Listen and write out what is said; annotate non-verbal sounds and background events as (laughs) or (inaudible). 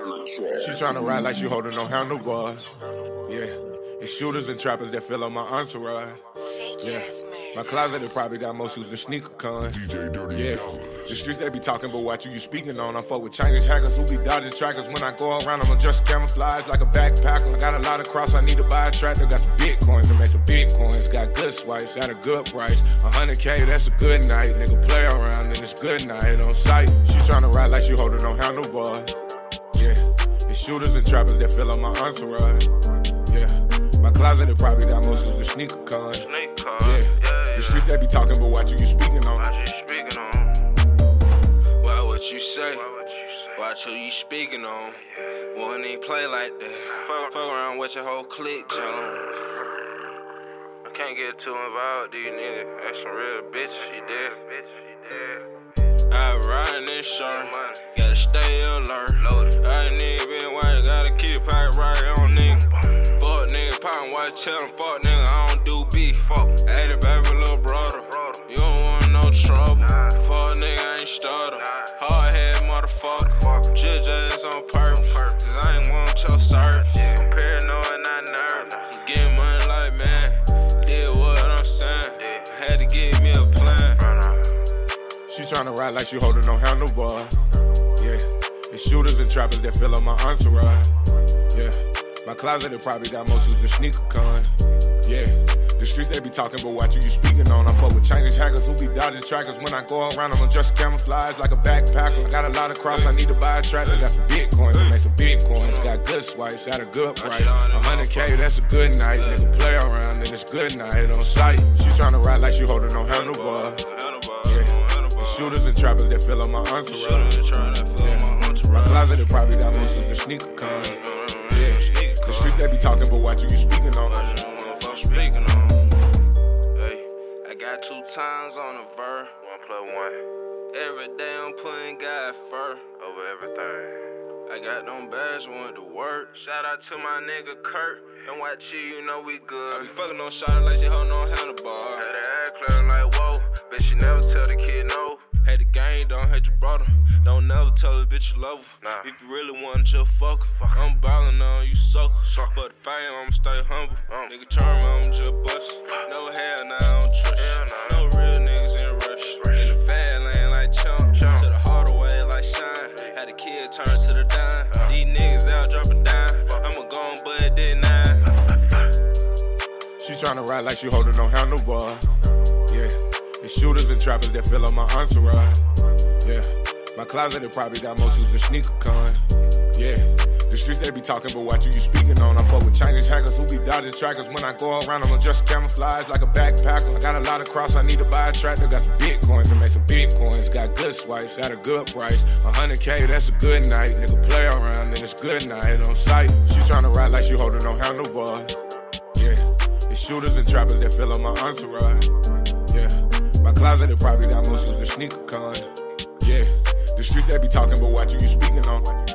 She tryna ride like she holding no handlebars. Yeah. It's shooters and trappers that fill up my entourage. Yeah. My closet, it probably got more shoes than sneaker con. DJ Dirty Yeah. The streets they be talking, but what you, you speaking on? I fuck with Chinese hackers who be dodging trackers. When I go around, I'm just camouflage like a backpacker. I got a lot of cross, I need to buy a tractor. Got some bitcoins to make some bitcoins. Got good swipes, got a good price. 100K, that's a good night. Nigga play around, and it's good night on sight. She tryna ride like she holding no handlebars. Yeah. It's shooters and trappers that fill up my entourage. Yeah. My closet, it probably got most of the sneaker con. Snake car. Yeah. yeah, The streets they be talking, but what you, you speaking on? What you speaking on? Why what you say? What would you say? Watch who you speaking on. Won't even play like that. Fuck around with your whole clique, Jones. I can't get too involved, these niggas. That's some real bitch. You dead, bitch. You dead. I ride in this shirt. Gotta stay nigga, tell him fuck nigga, I don't do beef. Fuck. Hey, the baby little brother. You don't want no trouble. Fuck nigga, I ain't starter. Hard head motherfucker. Judge ass on purpose. Cause I ain't want your service. I'm paranoid, not nervous. Getting money like man. Did what I'm saying. Had to give me a plan. She tryna ride like she holding no handlebar. Yeah. It's shooters and trappers that fill up my entourage. My closet, it probably got more shoes than sneaker con. Yeah. The streets they be talking, but what you, you speaking on? I fuck with Chinese hackers who be dodging trackers. When I go around, I'm just camouflage like a backpacker. I got a lot of cross, I need to buy a tractor. Got some bitcoins, I make some bitcoins. Got good swipes, got a good price. 100K, that's a good night. Nigga play around, and it's good night on sight. She tryna ride like she holding no handlebar. Yeah. The shooters and trappers that fill up my entourage. Yeah. My closet, it probably got more shoes than sneaker con. Yeah. The streets they be talking, but what you, you speaking on? Speaking on. Hey, I got two times on the ver. One plus one Every day I'm putting God first. over everything. I got them bags, went to work. Shout out to my nigga Kurt. And watch you, you know we good. I be fucking on shot like she holding on handlebar. Had the ass clear like whoa. Bet she never tell the kid no. Hey, the gang don't hate your brother. Don't never tell a bitch you love her. Nah. If you really want, just fuck her. I'm ballin' on you, sucker. But the fame, I'ma stay humble. Um. Nigga charm, I'm just bust. No hell, nah, I don't trust. Hell nah. No real niggas in a rush. In the fast lane like chump. Chump. To the harder way like shine. Had the kid turn to the dime. These niggas out dropping dime. I'ma go on, but it did nine. (laughs) She tryna ride like she holdin' no handlebar. It's shooters and trappers that fill up my entourage. Yeah. My closet, it probably got more shoes than sneaker con. Yeah. The streets they be talking, but what you, you speaking on? I fuck with Chinese hackers who be dodging trackers. When I go around, I'm just camouflage like a backpacker. I got a lot of cross, I need to buy a tractor. Got some bitcoins to make some bitcoins. Got good swipes, got a good price. 100K, that's a good night. Nigga play around, and it's good night on sight. She tryna ride like she holding no handlebars. Yeah. It's shooters and trappers that fill up my entourage. Closet, it probably got more shoes than sneaker con. Yeah. The streets they be talking, but you, you speaking on?